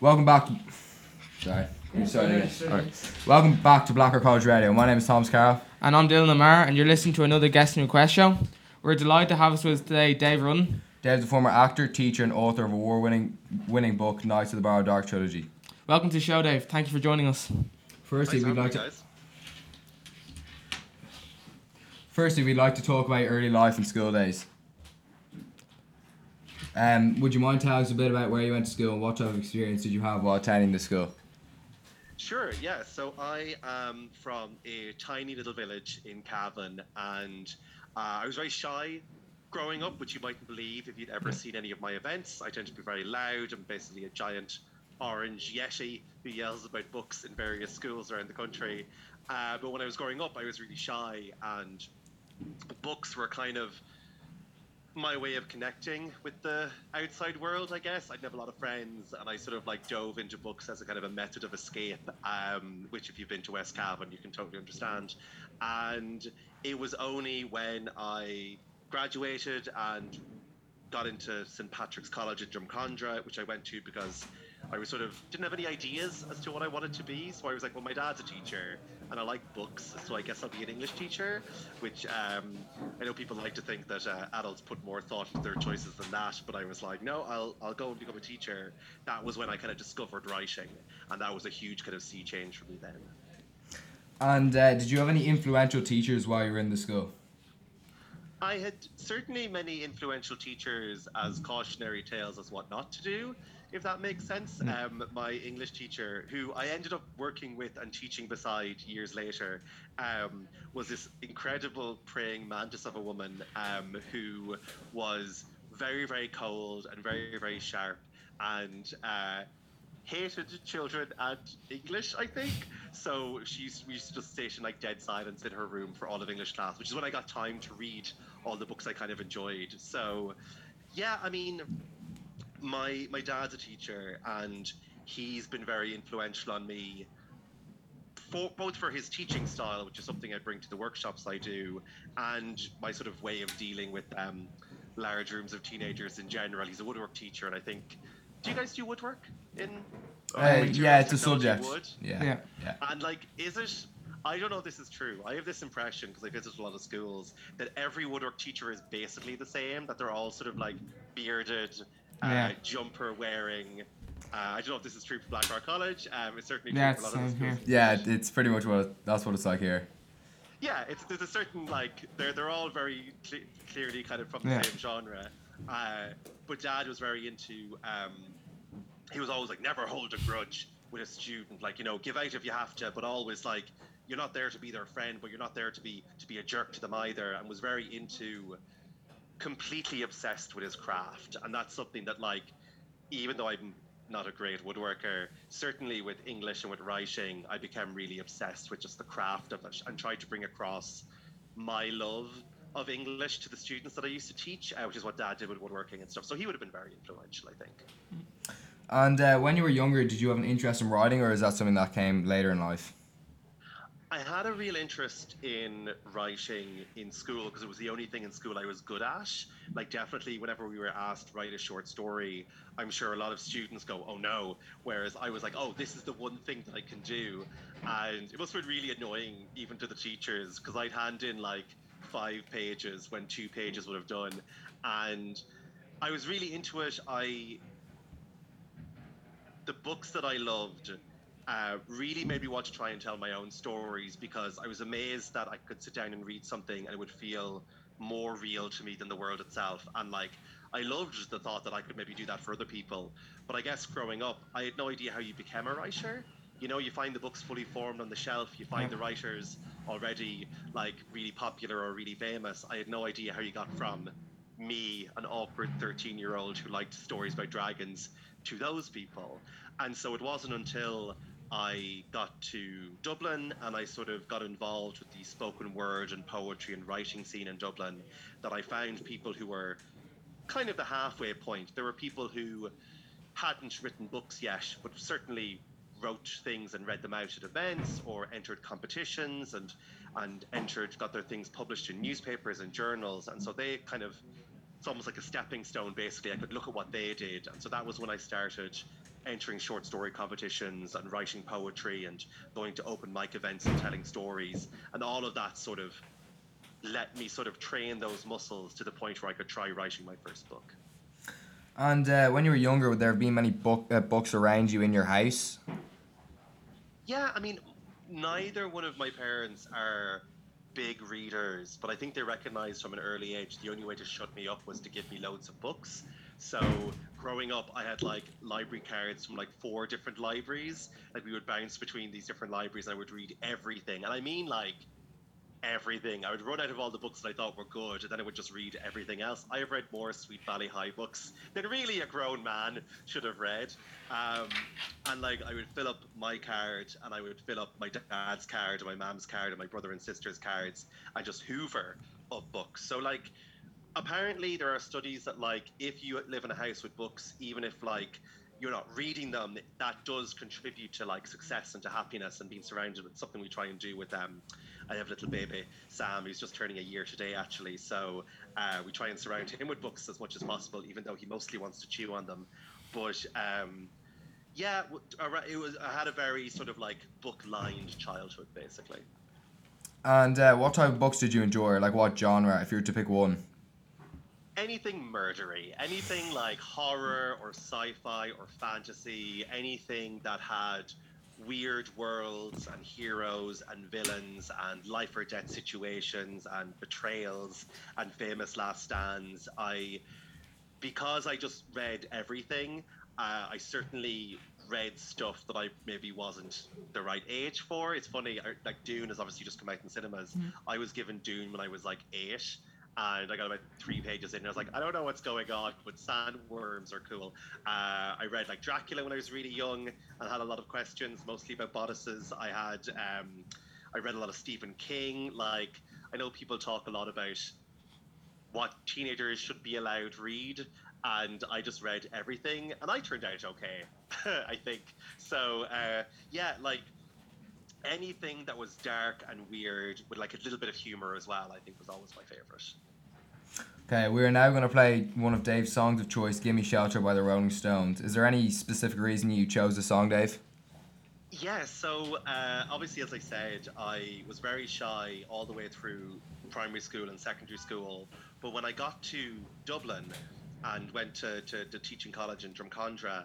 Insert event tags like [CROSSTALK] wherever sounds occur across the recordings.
Welcome back. To, sorry. Sorry again. Alright. Welcome back to Blackrock College Radio. My name is Tom Carroll. And I'm Dylan Lamar, and you're listening to another Guest and Request show. We're delighted to have us with us today Dave Rudden. Dave's a former actor, teacher, and author of award-winning winning book Knights of the Borrowed Dark Trilogy. Welcome to the show, Dave. Thank you for joining us. Firstly, Thanks we'd like having to guys. firstly we'd like to talk about your early life and school days. Um, would you mind telling us a bit about where you went to school and what type of experience did you have while attending the school? Sure, yeah. So I am from a tiny little village in Cavan, and uh, I was very shy growing up, which you mightn't believe if you'd ever seen any of my events. I tend to be very loud. I'm basically a giant orange yeti who yells about books in various schools around the country. Uh, but when I was growing up, I was really shy, and books were kind of my way of connecting with the outside world, I guess. I'd have a lot of friends, and I sort of like dove into books as a kind of a method of escape, um, which, if you've been to West Cavan, you can totally understand. And it was only when I graduated and got into St. Patrick's College in Drumcondra, which I went to because I was sort of didn't have any ideas as to what I wanted to be. So I was like, well, my dad's a teacher and I like books, so I guess I'll be an English teacher. Which um, I know people like to think that uh, adults put more thought into their choices than that, but I was like, no, I'll I'll go and become a teacher. That was when I kind of discovered writing, and that was a huge kind of sea change for me then. And uh, did you have any influential teachers while you were in the school? I had certainly many influential teachers as cautionary tales as what not to do, if that makes sense. Um, my English teacher, who I ended up working with and teaching beside years later, um, was this incredible praying mantis of a woman um, who was very, very cold and very, very sharp and uh, hated children and English, I think. So she used, we used to just station like dead silence in her room for all of English class, which is when I got time to read all the books I kind of enjoyed. So, yeah, I mean, my my dad's a teacher, and he's been very influential on me. For, both for his teaching style, which is something I bring to the workshops I do, and my sort of way of dealing with um, large rooms of teenagers in general. He's a woodwork teacher, and I think. Do you guys do woodwork in? Uh, yeah, it's a subject. wood? Yeah. Yeah. yeah. And like, is it? I don't know if this is true. I have this impression because I visit a lot of schools that every woodwork teacher is basically the same. That they're all sort of like bearded, Yeah. jumper wearing. Uh, I don't know if this is true for Blackrock College. Um, it's certainly true Yeah, for a it's lot of the here. schools. Yeah, it- it's pretty much what that's what it's like here. Yeah, it's there's a certain like they're they're all very cle clearly kind of from the Yeah. same genre. Uh, but Dad was very into. Um, he was always like never hold a grudge with a student. Like you know, give out if you have to, but always like you're not there to be their friend, but you're not there to be to be a jerk to them either. And was very into, completely obsessed with his craft, and that's something that like, even though I'm not a great woodworker, certainly with English and with writing, I became really obsessed with just the craft of it and tried to bring across my love of English to the students that I used to teach, uh, which is what Dad did with woodworking and stuff. So he would have been very influential, I think. And uh, when you were younger, did you have an interest in writing, or is that something that came later in life? I had a real interest in writing in school because it was the only thing in school I was good at. Like, definitely, whenever we were asked write a short story, I'm sure a lot of students go, oh no. Whereas I was like, oh, this is the one thing that I can do. And it must have been really annoying, even to the teachers, because I'd hand in like five pages when two pages would have done. And I was really into it. I. The books that I loved uh, really made me want to try and tell my own stories because I was amazed that I could sit down and read something and it would feel more real to me than the world itself. And like, I loved the thought that I could maybe do that for other people. But I guess growing up, I had no idea how you became a writer. You know, you find the books fully formed on the shelf, you find the writers already like really popular or really famous. I had no idea how you got from me, an awkward 13 year old who liked stories about dragons, to those people. And so it wasn't until I got to Dublin and I sort of got involved with the spoken word and poetry and writing scene in Dublin that I found people who were kind of the halfway point. There were people who hadn't written books yet, but certainly wrote things and read them out at events or entered competitions and and entered got their things published in newspapers and journals. And so they kind of it's almost like a stepping stone basically. I could look at what they did. And so that was when i started entering short story competitions and writing poetry and going to open mic events and telling stories. And all of that sort of let me sort of train those muscles to the point where I could try writing my first book. And uh, when you were younger, would there have been many book uh, books around you in your house? Yeah, I mean, neither one of my parents are big readers, but I think they recognized from an early age the only way to shut me up was to give me loads of books. So growing up, I had like library cards from like four different libraries. Like we would bounce between these different libraries, I would read everything. And I mean like everything. I would run out of all the books that I thought were good, and then I would just read everything else. I have read more Sweet Valley High books than really a grown man should have read. Um, and like, I would fill up my card, and I would fill up my dad's card, and my mom's card, and my brother and sister's cards, and just hoover of books. So like, apparently there are studies that like, if you live in a house with books, even if like you're not reading them, that does contribute to like success and to happiness and being surrounded with something we try and do with um I have a little baby, Sam, who's just turning a year today, actually. So uh, we try and surround him with books as much as possible, even though he mostly wants to chew on them. But um, yeah, it was. I had a very sort of like book-lined childhood, basically. And uh, what type of books did you enjoy? Like what genre, if you were to pick one? Anything murdery, anything like horror or sci-fi or fantasy, anything that had weird worlds and heroes and villains and life or death situations and betrayals and famous last stands. I, because I just read everything, uh, I certainly read stuff that I maybe wasn't the right age for. It's funny, like Dune has obviously just come out in cinemas. Mm-hmm. I was given Dune when I was like eight and I got about three pages in, and I was like, I don't know what's going on, but sandworms are cool. Uh, I read like Dracula when I was really young and had a lot of questions, mostly about bodices. I had, um, I read a lot of Stephen King. Like, I know people talk a lot about what teenagers should be allowed read, and I just read everything, and I turned out okay, [LAUGHS] I think. So, uh, yeah, like anything that was dark and weird with like a little bit of humor as well, I think was always my favorite. Okay, we're now going to play one of Dave's songs of choice, Gimme Shelter by the Rolling Stones. Is there any specific reason you chose the song, Dave? Yeah, so uh, obviously, as I said, I was very shy all the way through primary school and secondary school. But when I got to Dublin and went to, to, to teaching college in Drumcondra,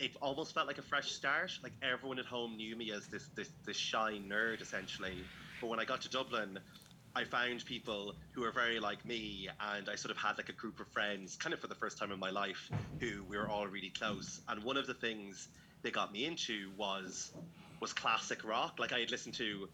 it almost felt like a fresh start. Like everyone at home knew me as this this this shy nerd essentially. But when I got to Dublin, I found people who were very like me, and I sort of had like a group of friends, kind of for the first time in my life, who we were all really close. And one of the things they got me into was was classic rock. Like I had listened to.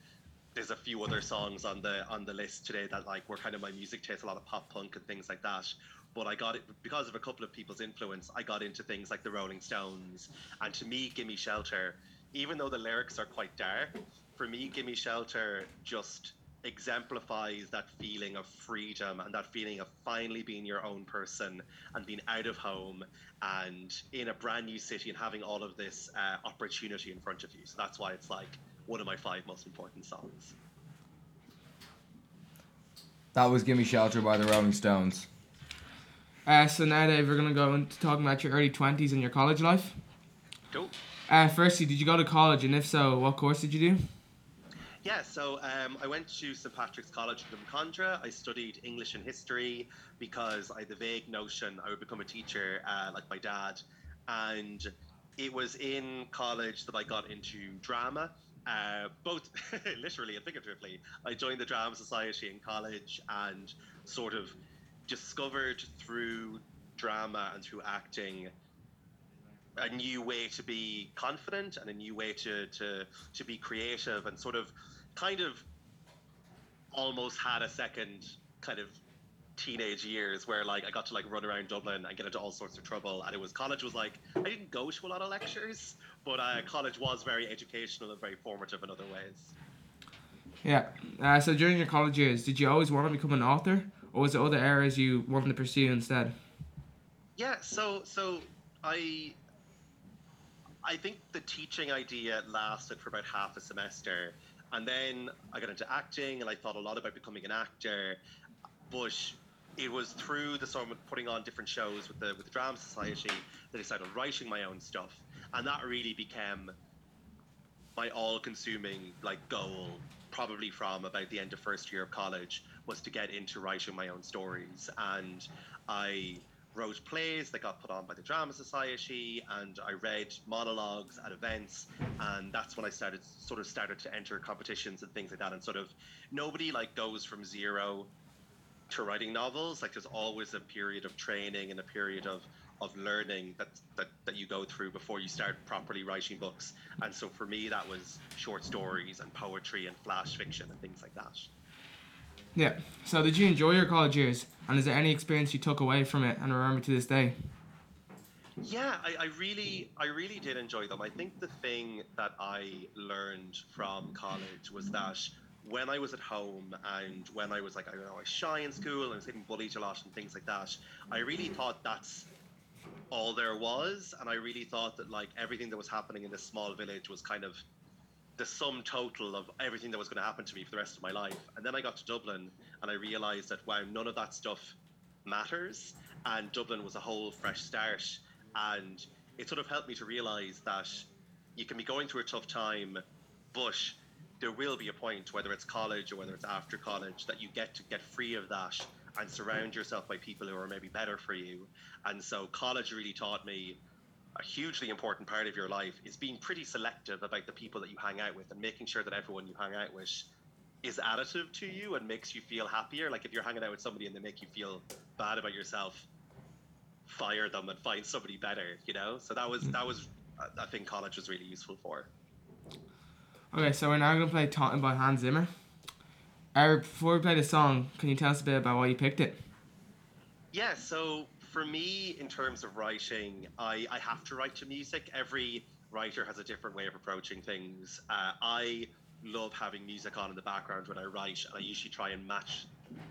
There's a few other songs on the on the list today that like were kind of my music taste, a lot of pop punk and things like that but I got it because of a couple of people's influence. I got into things like the Rolling Stones, and to me, "Gimme Shelter," even though the lyrics are quite dark, for me, "Gimme Shelter" just exemplifies that feeling of freedom and that feeling of finally being your own person and being out of home and in a brand new city and having all of this uh, opportunity in front of you. So that's why it's like one of my five most important songs. That was Gimme Shelter by the Rolling Stones. Uh, so now, Dave, we're going to go into talking about your early 20s and your college life. Cool. Uh, firstly, did you go to college? And if so, what course did you do? Yeah, so um, I went to St. Patrick's College in Drumcondra. I studied English and history because I had the vague notion I would become a teacher uh, like my dad. And it was in college that I got into drama, uh, both [LAUGHS] literally and figuratively. I joined the Drama Society in college and sort of discovered through drama and through acting a new way to be confident and a new way to to to be creative and sort of kind of almost had a second kind of teenage years where like I got to like run around Dublin and get into all sorts of trouble and it was college was like I didn't go to a lot of lectures but uh, college was very educational and very formative in other ways. Yeah. Uh, so during your college years, did you always want to become an author? Or was it other areas you wanted to pursue instead? Yeah, so so I I think the teaching idea lasted for about half a semester, and then I got into acting, and I thought a lot about becoming an actor, but it was through the sort of putting on different shows with the with the drama society that I started writing my own stuff and that really became my all-consuming like goal probably from about the end of first year of college was to get into writing my own stories. And i wrote plays that got put on by the drama society and i read monologues at events. And that's when i started sort of started to enter competitions and things like that. And sort of nobody like goes from zero to writing novels. Like there's always a period of training and a period of of learning that, that that you go through before you start properly writing books and so for me that was short stories and poetry and flash fiction and things like that Yeah. So did you enjoy your college years? And is there any experience you took away from it and remember to this day? Yeah, I, I really, I really did enjoy them. I think the thing that I learned from college was that when I was at home and when I was like, I don't know, I was shy in school and I was getting bullied a lot and things like that, I really thought that's all there was, and I really thought that like everything that was happening in this small village was kind of the sum total of everything that was going to happen to me for the rest of my life. And then I got to Dublin and I realized that wow, none of that stuff matters, and Dublin was a whole fresh start, and it sort of helped me to realize that you can be going through a tough time, but there will be a point, whether it's college or whether it's after college, that you get to get free of that and surround yourself by people who are maybe better for you. And so college really taught me a hugely important part of your life is being pretty selective about the people that you hang out with and making sure that everyone you hang out with is additive to you and makes you feel happier. Like if you're hanging out with somebody and they make you feel bad about yourself, fire them and find somebody better, you know? So that was that was I- think college was really useful for. Okay, so we're now gonna play Taunted by Hans Zimmer. Eric, before we play the song, can you tell us a bit about why you picked it? Yeah, so for me, in terms of writing, I, I have to write to music. Every writer has a different way of approaching things. Uh, I love having music on in the background when I write, and I usually try and match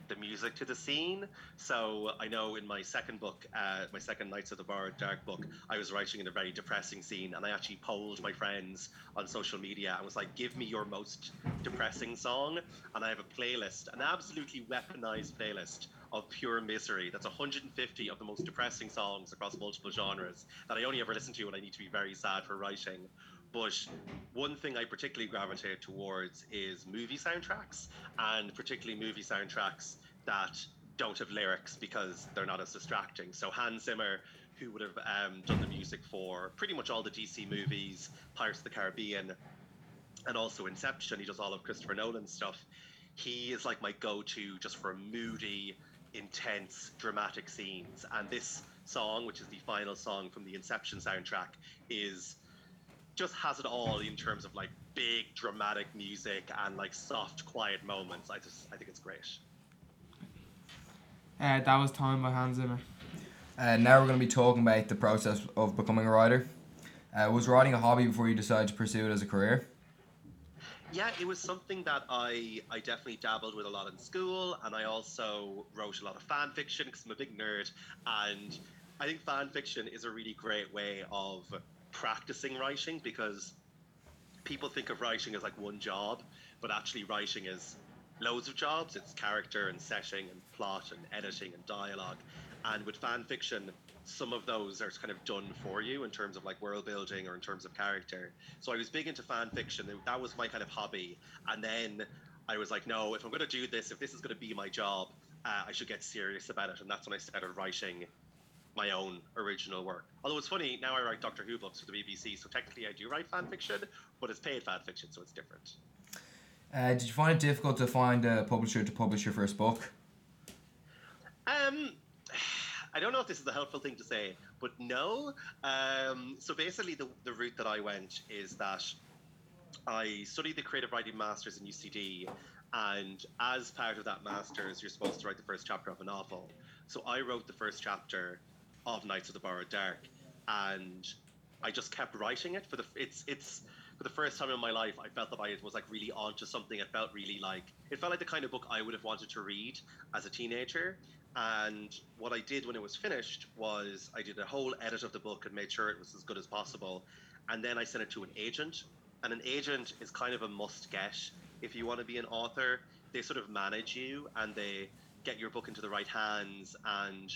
the music to the scene. So I know in my second book, uh, my second Knights of the Borrowed Dark book, I was writing in a very depressing scene, and I actually polled my friends on social media and was like, "Give me your most depressing song," and I have a playlist, an absolutely weaponized playlist of pure misery. That's 150 of the most depressing songs across multiple genres that I only ever listen to when I need to be very sad for writing. But one thing I particularly gravitate towards is movie soundtracks, and particularly movie soundtracks that don't have lyrics because they're not as distracting. So Hans Zimmer, who would have um, done the music for pretty much all the DC movies, Pirates of the Caribbean, and also Inception, he does all of Christopher Nolan's stuff. He is like my go-to just for moody, intense, dramatic scenes. And this song, which is the final song from the Inception soundtrack, is just has it all in terms of like big dramatic music and like soft, quiet moments. I just I think it's great. Uh, that was Taunted by Hans Zimmer. Uh, now we're going to be talking about the process of becoming a writer. Uh, was writing a hobby before you decided to pursue it as a career? Yeah, it was something that I I definitely dabbled with a lot in school, and I also wrote a lot of fan fiction because I'm a big nerd, and I think fan fiction is a really great way of practicing writing because people think of writing as like one job, but actually writing is loads of jobs. It's character and setting and plot and editing and dialogue, and with fan fiction, some of those are kind of done for you in terms of like world building or in terms of character. So I was big into fan fiction. That was my kind of hobby. And then I was like, no, if I'm going to do this, if this is going to be my job, uh, I should get serious about it. And that's when I started writing my own original work. Although it's funny, now I write Doctor Who books for the BBC, so technically I do write fan fiction, but it's paid fan fiction, so it's different. Uh, did you find it difficult to find a publisher to publish your first book? Um, I don't know if this is a helpful thing to say, but no. Um, so basically, the, the route that I went is that I studied the creative writing masters in UCD, and as part of that masters, you're supposed to write the first chapter of a novel. So I wrote the first chapter of Knights of the Borrowed Dark, and I just kept writing it for the it's it's for the first time in my life I felt that I was like really onto something. It felt really like it felt like the kind of book I would have wanted to read as a teenager. And what I did when it was finished was I did a whole edit of the book and made sure it was as good as possible. And then I sent it to an agent. And an agent is kind of a must get if you want to be an author. They sort of manage you and they get your book into the right hands and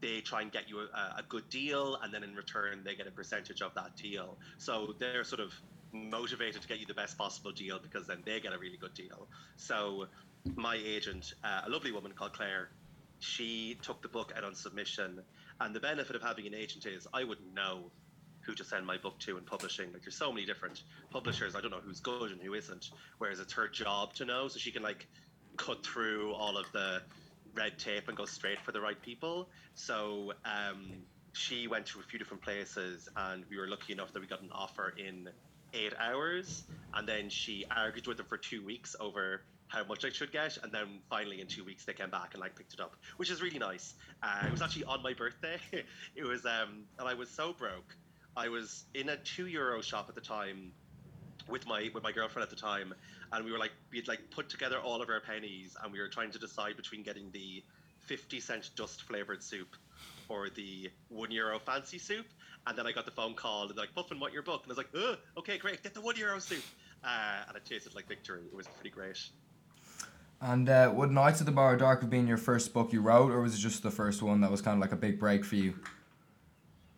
they try and get you a, a good deal, and then in return they get a percentage of that deal. So they're sort of motivated to get you the best possible deal because then they get a really good deal. So my agent, uh, a lovely woman called Claire, she took the book out on submission, and the benefit of having an agent is I wouldn't know who to send my book to in publishing. Like there's so many different publishers, I don't know who's good and who isn't. Whereas it's her job to know, so she can like cut through all of the red tape and go straight for the right people. So um, she went to a few different places, and we were lucky enough that we got an offer in eight hours. And then she argued with them for two weeks over how much I should get, and then finally in two weeks they came back and like picked it up, which is really nice. Uh, it was actually on my birthday. [LAUGHS] it was, um, and I was so broke. I was in a two euro shop at the time with my with my girlfriend at the time, and we were like we'd like put together all of our pennies, and we were trying to decide between getting the fifty cent dust flavored soup or the one euro fancy soup. And then I got the phone call and they're like, Puffin, what your book? And I was like, oh, okay, great, get the one euro soup. Uh, and it tasted like victory. It was pretty great. And uh, would Knights of the Borrowed Dark have been your first book you wrote, or was it just the first one that was kind of like a big break for you?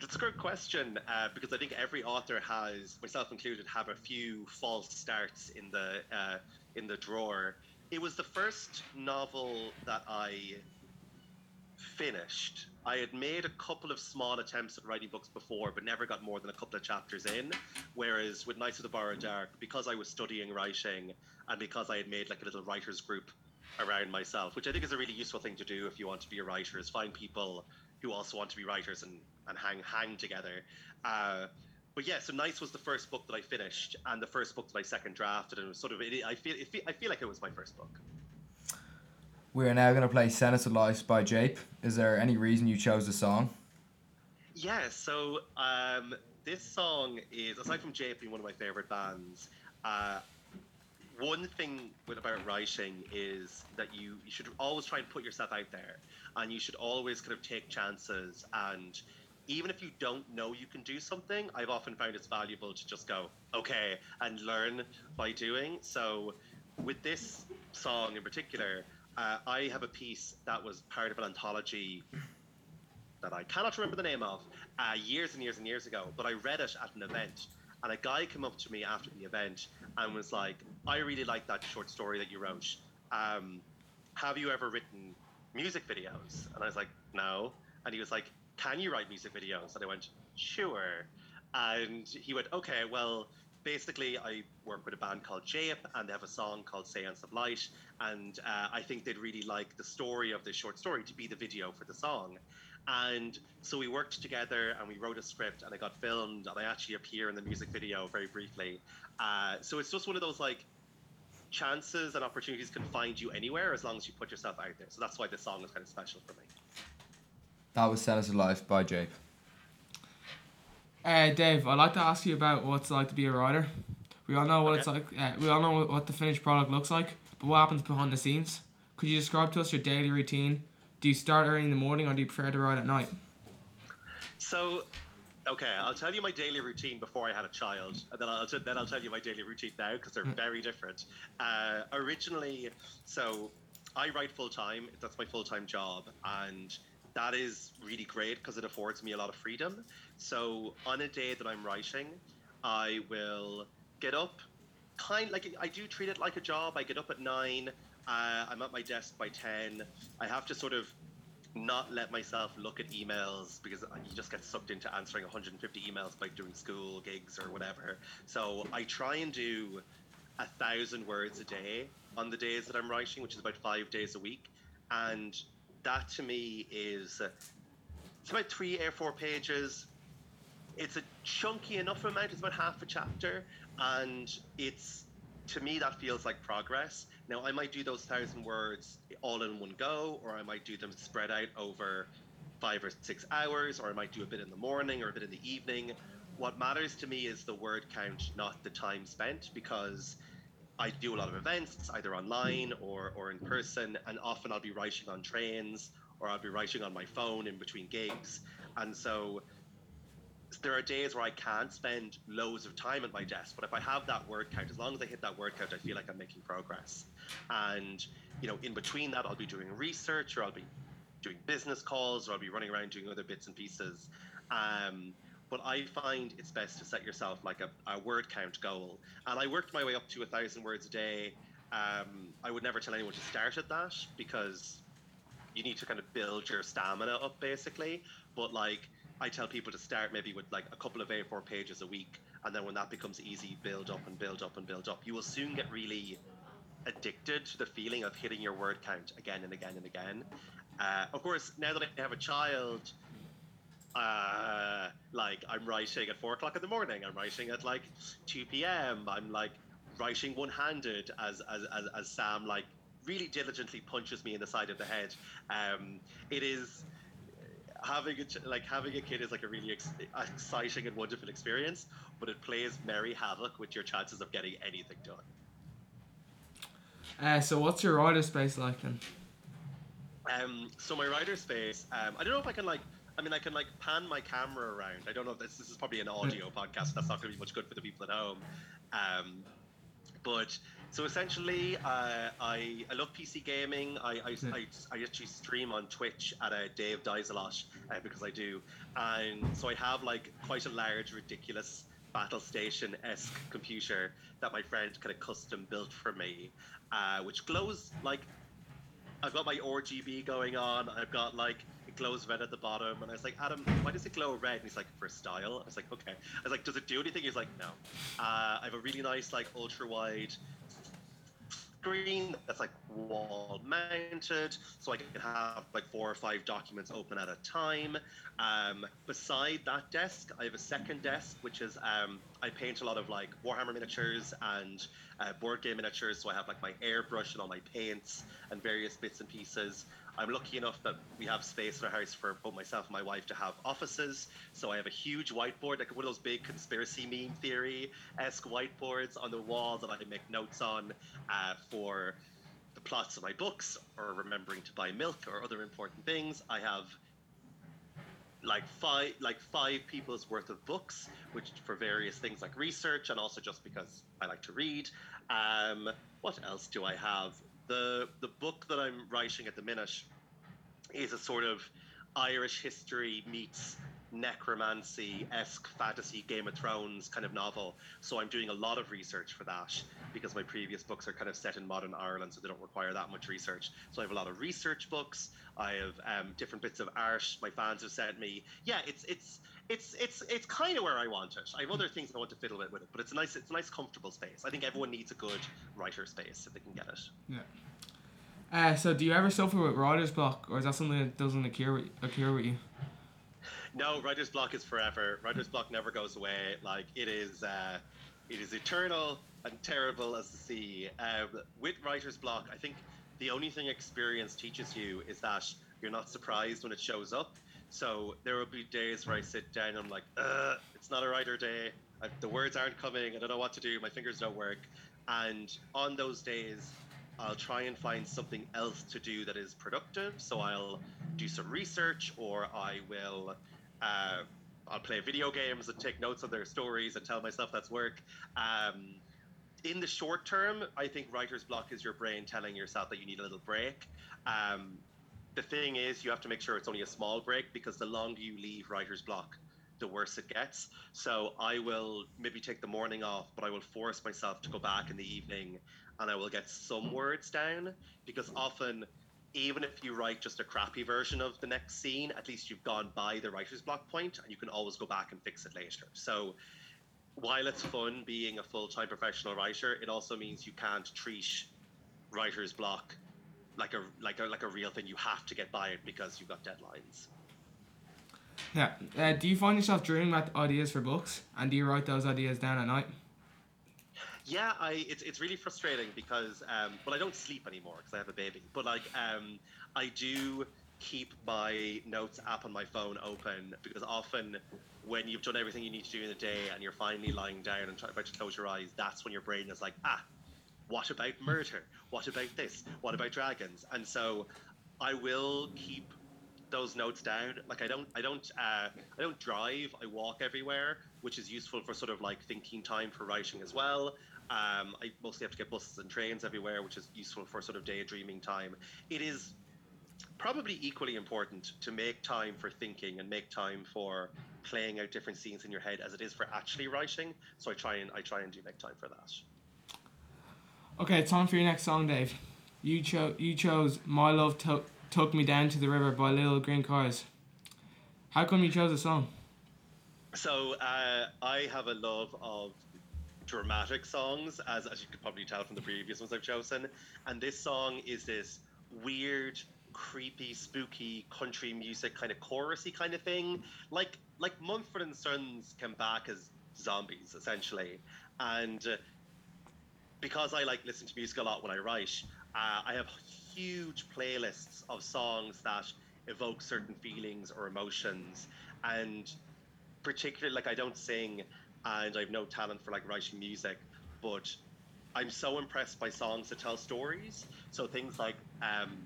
That's a good question uh, because I think every author has, myself included, have a few false starts in the uh, in the drawer. It was the first novel that I finished. I had made a couple of small attempts at writing books before, but never got more than a couple of chapters in. Whereas with Knights of the Borrowed Dark, because I was studying writing and because I had made like a little writers group around myself, which I think is a really useful thing to do if you want to be a writer, is find people who also want to be writers and, and hang hang together. Uh, but yeah, so Knights was the first book that I finished and the first book that I second drafted, and it was sort of it, I feel it, I feel like it was my first book. We are now going to play Seance of Light by Jape. Is there any reason you chose the song? Yeah, so um, this song is, aside from Jape being one of my favorite bands, uh, one thing with about writing is that you, you should always try and put yourself out there and you should always kind of take chances and even if you don't know you can do something i've often found it's valuable to just go okay and learn by doing so with this song in particular uh, I have a piece that was part of an anthology that I cannot remember the name of uh, years and years and years ago, but I read it at an event. And a guy came up to me after the event and was like, I really like that short story that you wrote. Um, have you ever written music videos? And I was like, no. And he was like, can you write music videos? And I went, sure. And he went, okay, well, basically, I work with a band called Jape, and they have a song called Seance of Light. And uh, I think they'd really like the story of this short story to be the video for the song. And so we worked together and we wrote a script, and it got filmed, and I actually appear in the music video very briefly. Uh, so it's just one of those like chances and opportunities can find you anywhere as long as you put yourself out there. So that's why this song is kind of special for me. That was Seance of Light by Jape. Uh, Dave, I'd like to ask you about what it's like to be a writer. We all know what it's like. Uh, we all know what the finished product looks like, but what happens behind the scenes? Could you describe to us your daily routine? Do you start early in the morning, or do you prefer to write at night? So, okay, I'll tell you my daily routine before I had a child, and then I'll t- then I'll tell you my daily routine now because they're very different. Uh, originally, so I write full time. That's my full time job, and that is really great because it affords me a lot of freedom. So on a day that I'm writing, I will get up, kind like I do treat it like a job. I get up at nine. Uh, I'm at my desk by ten. I have to sort of not let myself look at emails because you just get sucked into answering 150 emails by doing school gigs or whatever. So I try and do a thousand words a day on the days that I'm writing, which is about five days a week, and that to me is it's about three A4 pages. It's a chunky enough amount. It's about half a chapter, and it's to me that feels like progress. Now I might do those thousand words all in one go, or I might do them spread out over five or six hours, or I might do a bit in the morning or a bit in the evening. What matters to me is the word count, not the time spent, because I do a lot of events, either online or, or in person, and often I'll be writing on trains or I'll be writing on my phone in between gigs. And so there are days where I can't spend loads of time at my desk, but if I have that word count, as long as I hit that word count, I feel like I'm making progress. And you know, in between that, I'll be doing research or I'll be doing business calls or I'll be running around doing other bits and pieces. Um, but I find it's best to set yourself like a, a word count goal. And I worked my way up to a thousand words a day. Um, I would never tell anyone to start at that because you need to kind of build your stamina up basically. But like I tell people to start maybe with like a couple of A4 pages a week, and then when that becomes easy, build up and build up and build up. You will soon get really addicted to the feeling of hitting your word count again and again and again. Uh, of course, now that I have a child, uh, like I'm writing at four o'clock in the morning. I'm writing at like two p.m. I'm like writing one-handed as as, as, as Sam like really diligently punches me in the side of the head. Um, it is having a ch- like having a kid is like a really ex- exciting and wonderful experience, but it plays merry havoc with your chances of getting anything done. Uh, so what's your writer space like then? Um, so my writer space, um, I don't know if I can like. I mean, I can like pan my camera around. I don't know if this, this is probably an audio podcast. That's not going to be much good for the people at home. Um, but so essentially, uh, I I love PC gaming. I I, I, I actually stream on Twitch at a Dave Dies a lot uh, because I do, and so I have like quite a large, ridiculous battle station esque computer that my friend kind of custom built for me, uh, which glows like I've got my RGB going on. I've got like it glows red at the bottom, and I was like, Adam, why does it glow red? And he's like, for style. I was like, okay. I was like, does it do anything? He's like, no. Uh, I have a really nice like ultra wide screen that's like wall mounted, so I can have like four or five documents open at a time. Um, beside that desk, I have a second desk, which is um, I paint a lot of like Warhammer miniatures and uh, board game miniatures. So I have like my airbrush and all my paints and various bits and pieces. I'm lucky enough that we have space in our house for both myself and my wife to have offices. So I have a huge whiteboard, like one of those big conspiracy meme theory esque whiteboards on the wall that I make notes on uh, for the plots of my books or remembering to buy milk or other important things. I have like five like five people's worth of books which for various things like research and also just because i like to read um, what else do i have the the book that i'm writing at the minute is a sort of irish history meets necromancy esque fantasy Game of Thrones kind of novel. So I'm doing a lot of research for that because my previous books are kind of set in modern Ireland, so they don't require that much research. So I have a lot of research books. I have um, different bits of art my fans have sent me. Yeah, it's it's it's it's it's kind of where I want it. I have other things I want to fiddle with with it, but it's a nice it's a nice comfortable space. I think everyone needs a good writer space if they can get it. Yeah. Uh, so do you ever suffer with writer's block, or is that something that doesn't occur occur with you? No, writer's block is forever. Writer's block never goes away. Like it is, uh, it is eternal and terrible as the sea. Um, with writer's block, I think the only thing experience teaches you is that you're not surprised when it shows up. So there will be days where I sit down and I'm like, it's not a writer day. I, the words aren't coming. I don't know what to do. My fingers don't work. And on those days, I'll try and find something else to do that is productive. So I'll do some research or I will uh, I'll play video games and take notes on their stories and tell myself that's work. Um, in the short term, I think writer's block is your brain telling yourself that you need a little break. Um, the thing is, you have to make sure it's only a small break because the longer you leave writer's block, the worse it gets. So I will maybe take the morning off, but I will force myself to go back in the evening and I will get some words down because often even if you write just a crappy version of the next scene, at least you've gone by the writer's block point and you can always go back and fix it later. So while it's fun being a full-time professional writer, it also means you can't treat writer's block like a like a like a real thing. You have to get by it because you've got deadlines. Yeah. Uh, do you find yourself dreaming about ideas for books, and do you write those ideas down at night? Yeah, I it's it's really frustrating because um, well I don't sleep anymore because I have a baby, but like um, I do keep my notes app on my phone open because often when you've done everything you need to do in the day and you're finally lying down and trying to close your eyes, that's when your brain is like, ah, what about murder? What about this? What about dragons? And so I will keep those notes down. Like I don't, I don't, uh, I don't drive. I walk everywhere, which is useful for sort of like thinking time for writing as well. Um, I mostly have to get buses and trains everywhere, which is useful for sort of daydreaming time. It is probably equally important to make time for thinking and make time for playing out different scenes in your head as it is for actually writing. So I try and I try and do make time for that. Okay, time for your next song, Dave. You chose you chose "My Love Took Took Me Down to the River" by Little Green Cars. How come you chose the song? So uh, I have a love of dramatic songs, as as you could probably tell from the previous ones I've chosen, and this song is this weird, creepy, spooky country music kind of chorusy kind of thing, like like Mumford and Sons came back as zombies essentially, and uh, because I like listen to music a lot when I write, uh, I have huge playlists of songs that evoke certain feelings or emotions, and particularly like I don't sing, and I have no talent for like writing music, but I'm so impressed by songs that tell stories. So things like um,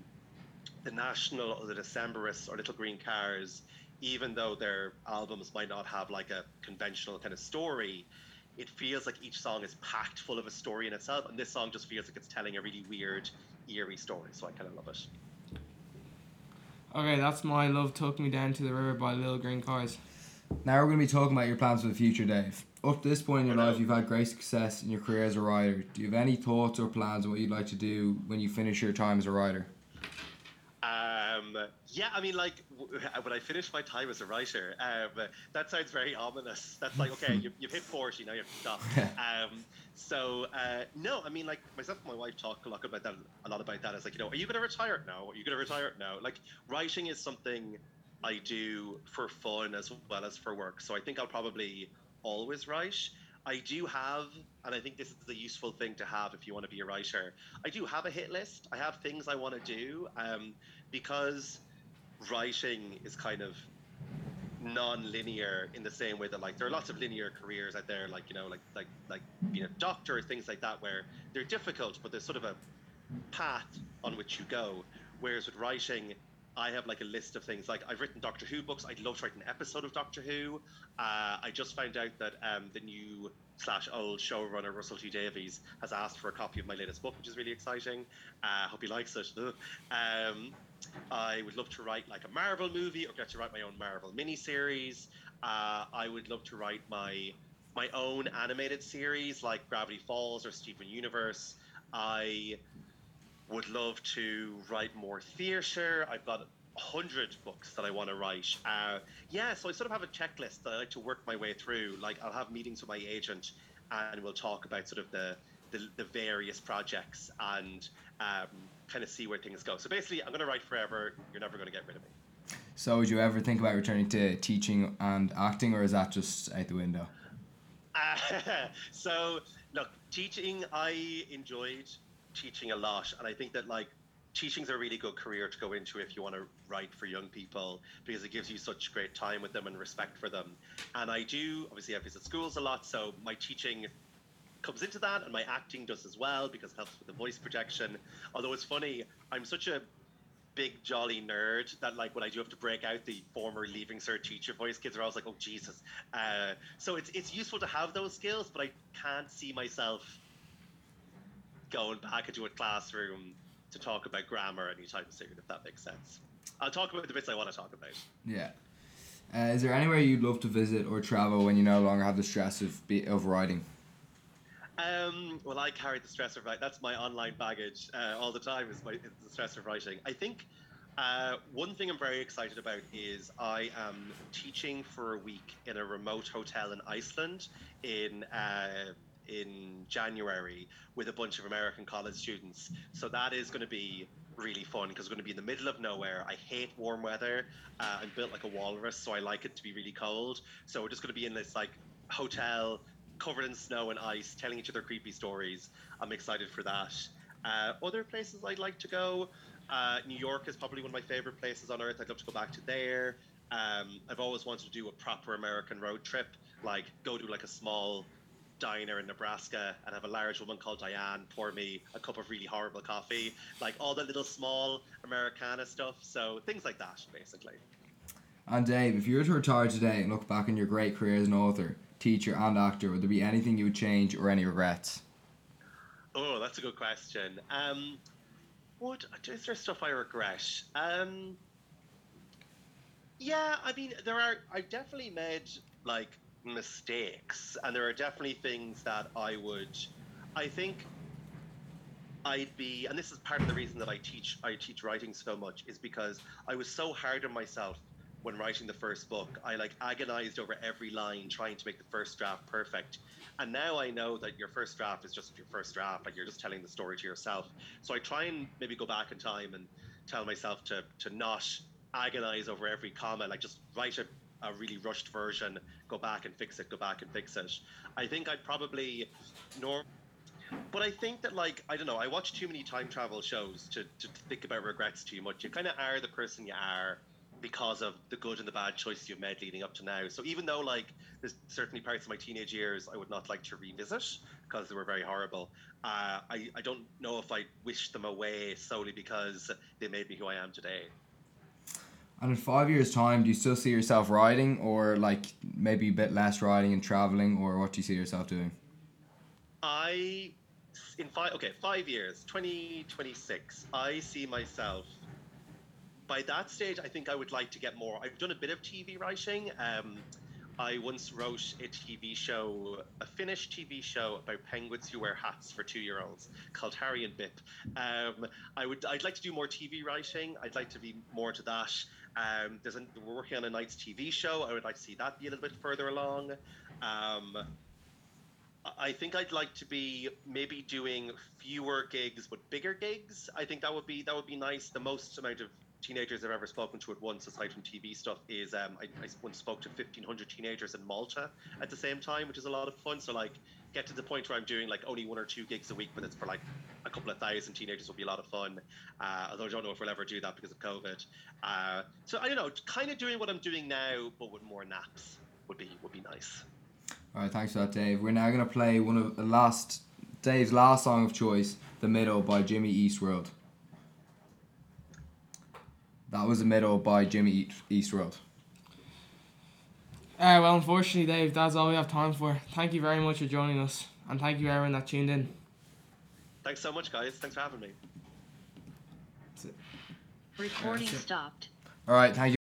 the National or the Decemberists or Little Green Cars, even though their albums might not have like a conventional kind of story, it feels like each song is packed full of a story in itself, and this song just feels like it's telling a really weird, eerie story. So I kind of love it. Okay, that's "My Love Took Me Down to the River" by Little Green Cars. Now we're going to be talking about your plans for the future, Dave. Up to this point in your life, you've had great success in your career as a writer. Do you have any thoughts or plans on what you'd like to do when you finish your time as a writer? Um, yeah, I mean, like w- [LAUGHS] when I finish my time as a writer, um, that sounds very ominous. That's like, okay, [LAUGHS] you, you've hit 40, now you have to stop. [LAUGHS] um, so, uh, no, I mean, like myself and my wife talk a lot about that. A lot about that. It's like, you know, are you going to retire? No. Are you going to retire? No. Like writing is something I do for fun as well as for work. So I think I'll probably always write. I do have, and I think this is a useful thing to have if you want to be a writer. I do have a hit list. I have things I want to do um, because writing is kind of non-linear in the same way that like there are lots of linear careers out there like you know like like like being a doctor things like that where they're difficult but there's sort of a path on which you go whereas with writing I have like a list of things like I've written Doctor Who books. I'd love to write an episode of Doctor Who. Uh, I just found out that um, the new slash old showrunner Russell T Davies has asked for a copy of my latest book, which is really exciting. Uh, hope he likes it. [LAUGHS] Um, I would love to write like a Marvel movie or get to write my own Marvel miniseries. Uh, I would love to write my my own animated series like Gravity Falls or Steven Universe. I would love to write more theatre. I've got a hundred books that I want to write. Uh, yeah, so I sort of have a checklist that I like to work my way through. Like I'll have meetings with my agent, and we'll talk about sort of the the, the various projects and um, kind of see where things go. So basically, I'm going to write forever. You're never going to get rid of me. So, would you ever think about returning to teaching and acting, or is that just out the window? Uh, [LAUGHS] so look, teaching I enjoyed teaching a lot, and I think that like teaching's a really good career to go into if you want to write for young people because it gives you such great time with them and respect for them. And I do obviously I visit schools a lot, so my teaching comes into that, and my acting does as well because it helps with the voice projection. Although it's funny, I'm such a big jolly nerd that like when I do have to break out the former leaving cert teacher voice, kids are always like, "Oh Jesus!" Uh, so it's it's useful to have those skills, but I can't see myself going back into a classroom to talk about grammar anytime soon, if that makes sense. I'll talk about the bits I want to talk about. Yeah. Uh, is there anywhere you'd love to visit or travel when you no longer have the stress of be- of writing? Um, well, I carry the stress of writing. That's my online baggage uh, all the time. Is my is the stress of writing. I think uh, one thing I'm very excited about is I am teaching for a week in a remote hotel in Iceland in uh, in January with a bunch of American college students. So that is going to be really fun because we're going to be in the middle of nowhere. I hate warm weather. Uh, I'm built like a walrus, so I like it to be really cold. So we're just going to be in this like hotel covered in snow and ice, telling each other creepy stories. I'm excited for that. Uh, other places I'd like to go. Uh, New York is probably one of my favorite places on earth. I'd love to go back to there. Um, I've always wanted to do a proper American road trip, like go to like a small diner in Nebraska and have a large woman called Diane pour me a cup of really horrible coffee, like all the little small Americana stuff. So things like that, basically. And Dave, if you were to retire today and look back on your great career as an author, teacher, and actor, would there be anything you would change or any regrets? Oh, that's a good question. Um, What is there stuff I regret? Um, yeah, I mean, there are. I've definitely made like mistakes, and there are definitely things that I would. I think I'd be, and this is part of the reason that I teach. I teach writing so much is because I was so hard on myself when writing the first book. I like agonized over every line, trying to make the first draft perfect. And now I know that your first draft is just your first draft, like you're just telling the story to yourself. So I try and maybe go back in time and tell myself to to not agonize over every comma, like just write a, a really rushed version, go back and fix it, go back and fix it. I think I'd probably norm but I think that like I don't know, I watch too many time travel shows to, to think about regrets too much. You kind of are the person you are because of the good and the bad choices you've made leading up to now. So even though like there's certainly parts of my teenage years I would not like to revisit because they were very horrible, uh, I I don't know if I wish them away solely because they made me who I am today. And in five years' time, do you still see yourself riding, or like maybe a bit less riding and traveling, or what do you see yourself doing? I in five okay five years 2026 i see myself by that stage i think i would like to get more i've done a bit of tv writing um, i once wrote a tv show a finnish tv show about penguins who wear hats for two year olds called harry and bip um, i would i'd like to do more tv writing i'd like to be more to that um, there's a, we're working on a Knights tv show i would like to see that be a little bit further along um, I think I'd like to be maybe doing fewer gigs but bigger gigs. I think that would be that would be nice. The most amount of teenagers I've ever spoken to at once, aside from TV stuff, is um, I, I once spoke to 1,500 teenagers in Malta at the same time, which is a lot of fun. So like, get to the point where I'm doing like only one or two gigs a week, but it's for like a couple of thousand teenagers would be a lot of fun. Uh, although I don't know if we'll ever do that because of COVID. Uh, so I don't know, kind of doing what I'm doing now, but with more naps would be would be nice. All right, thanks for that, Dave. We're now gonna play one of the last Dave's last song of choice, "The Middle" by Jimmy Eat World. That was "The Middle" by Jimmy Eat- Eat World. Uh, well, unfortunately, Dave, that's all we have time for. Thank you very much for joining us, and thank you everyone that tuned in. Thanks so much, guys. Thanks for having me. Recording That's it. stopped. All right, thank you.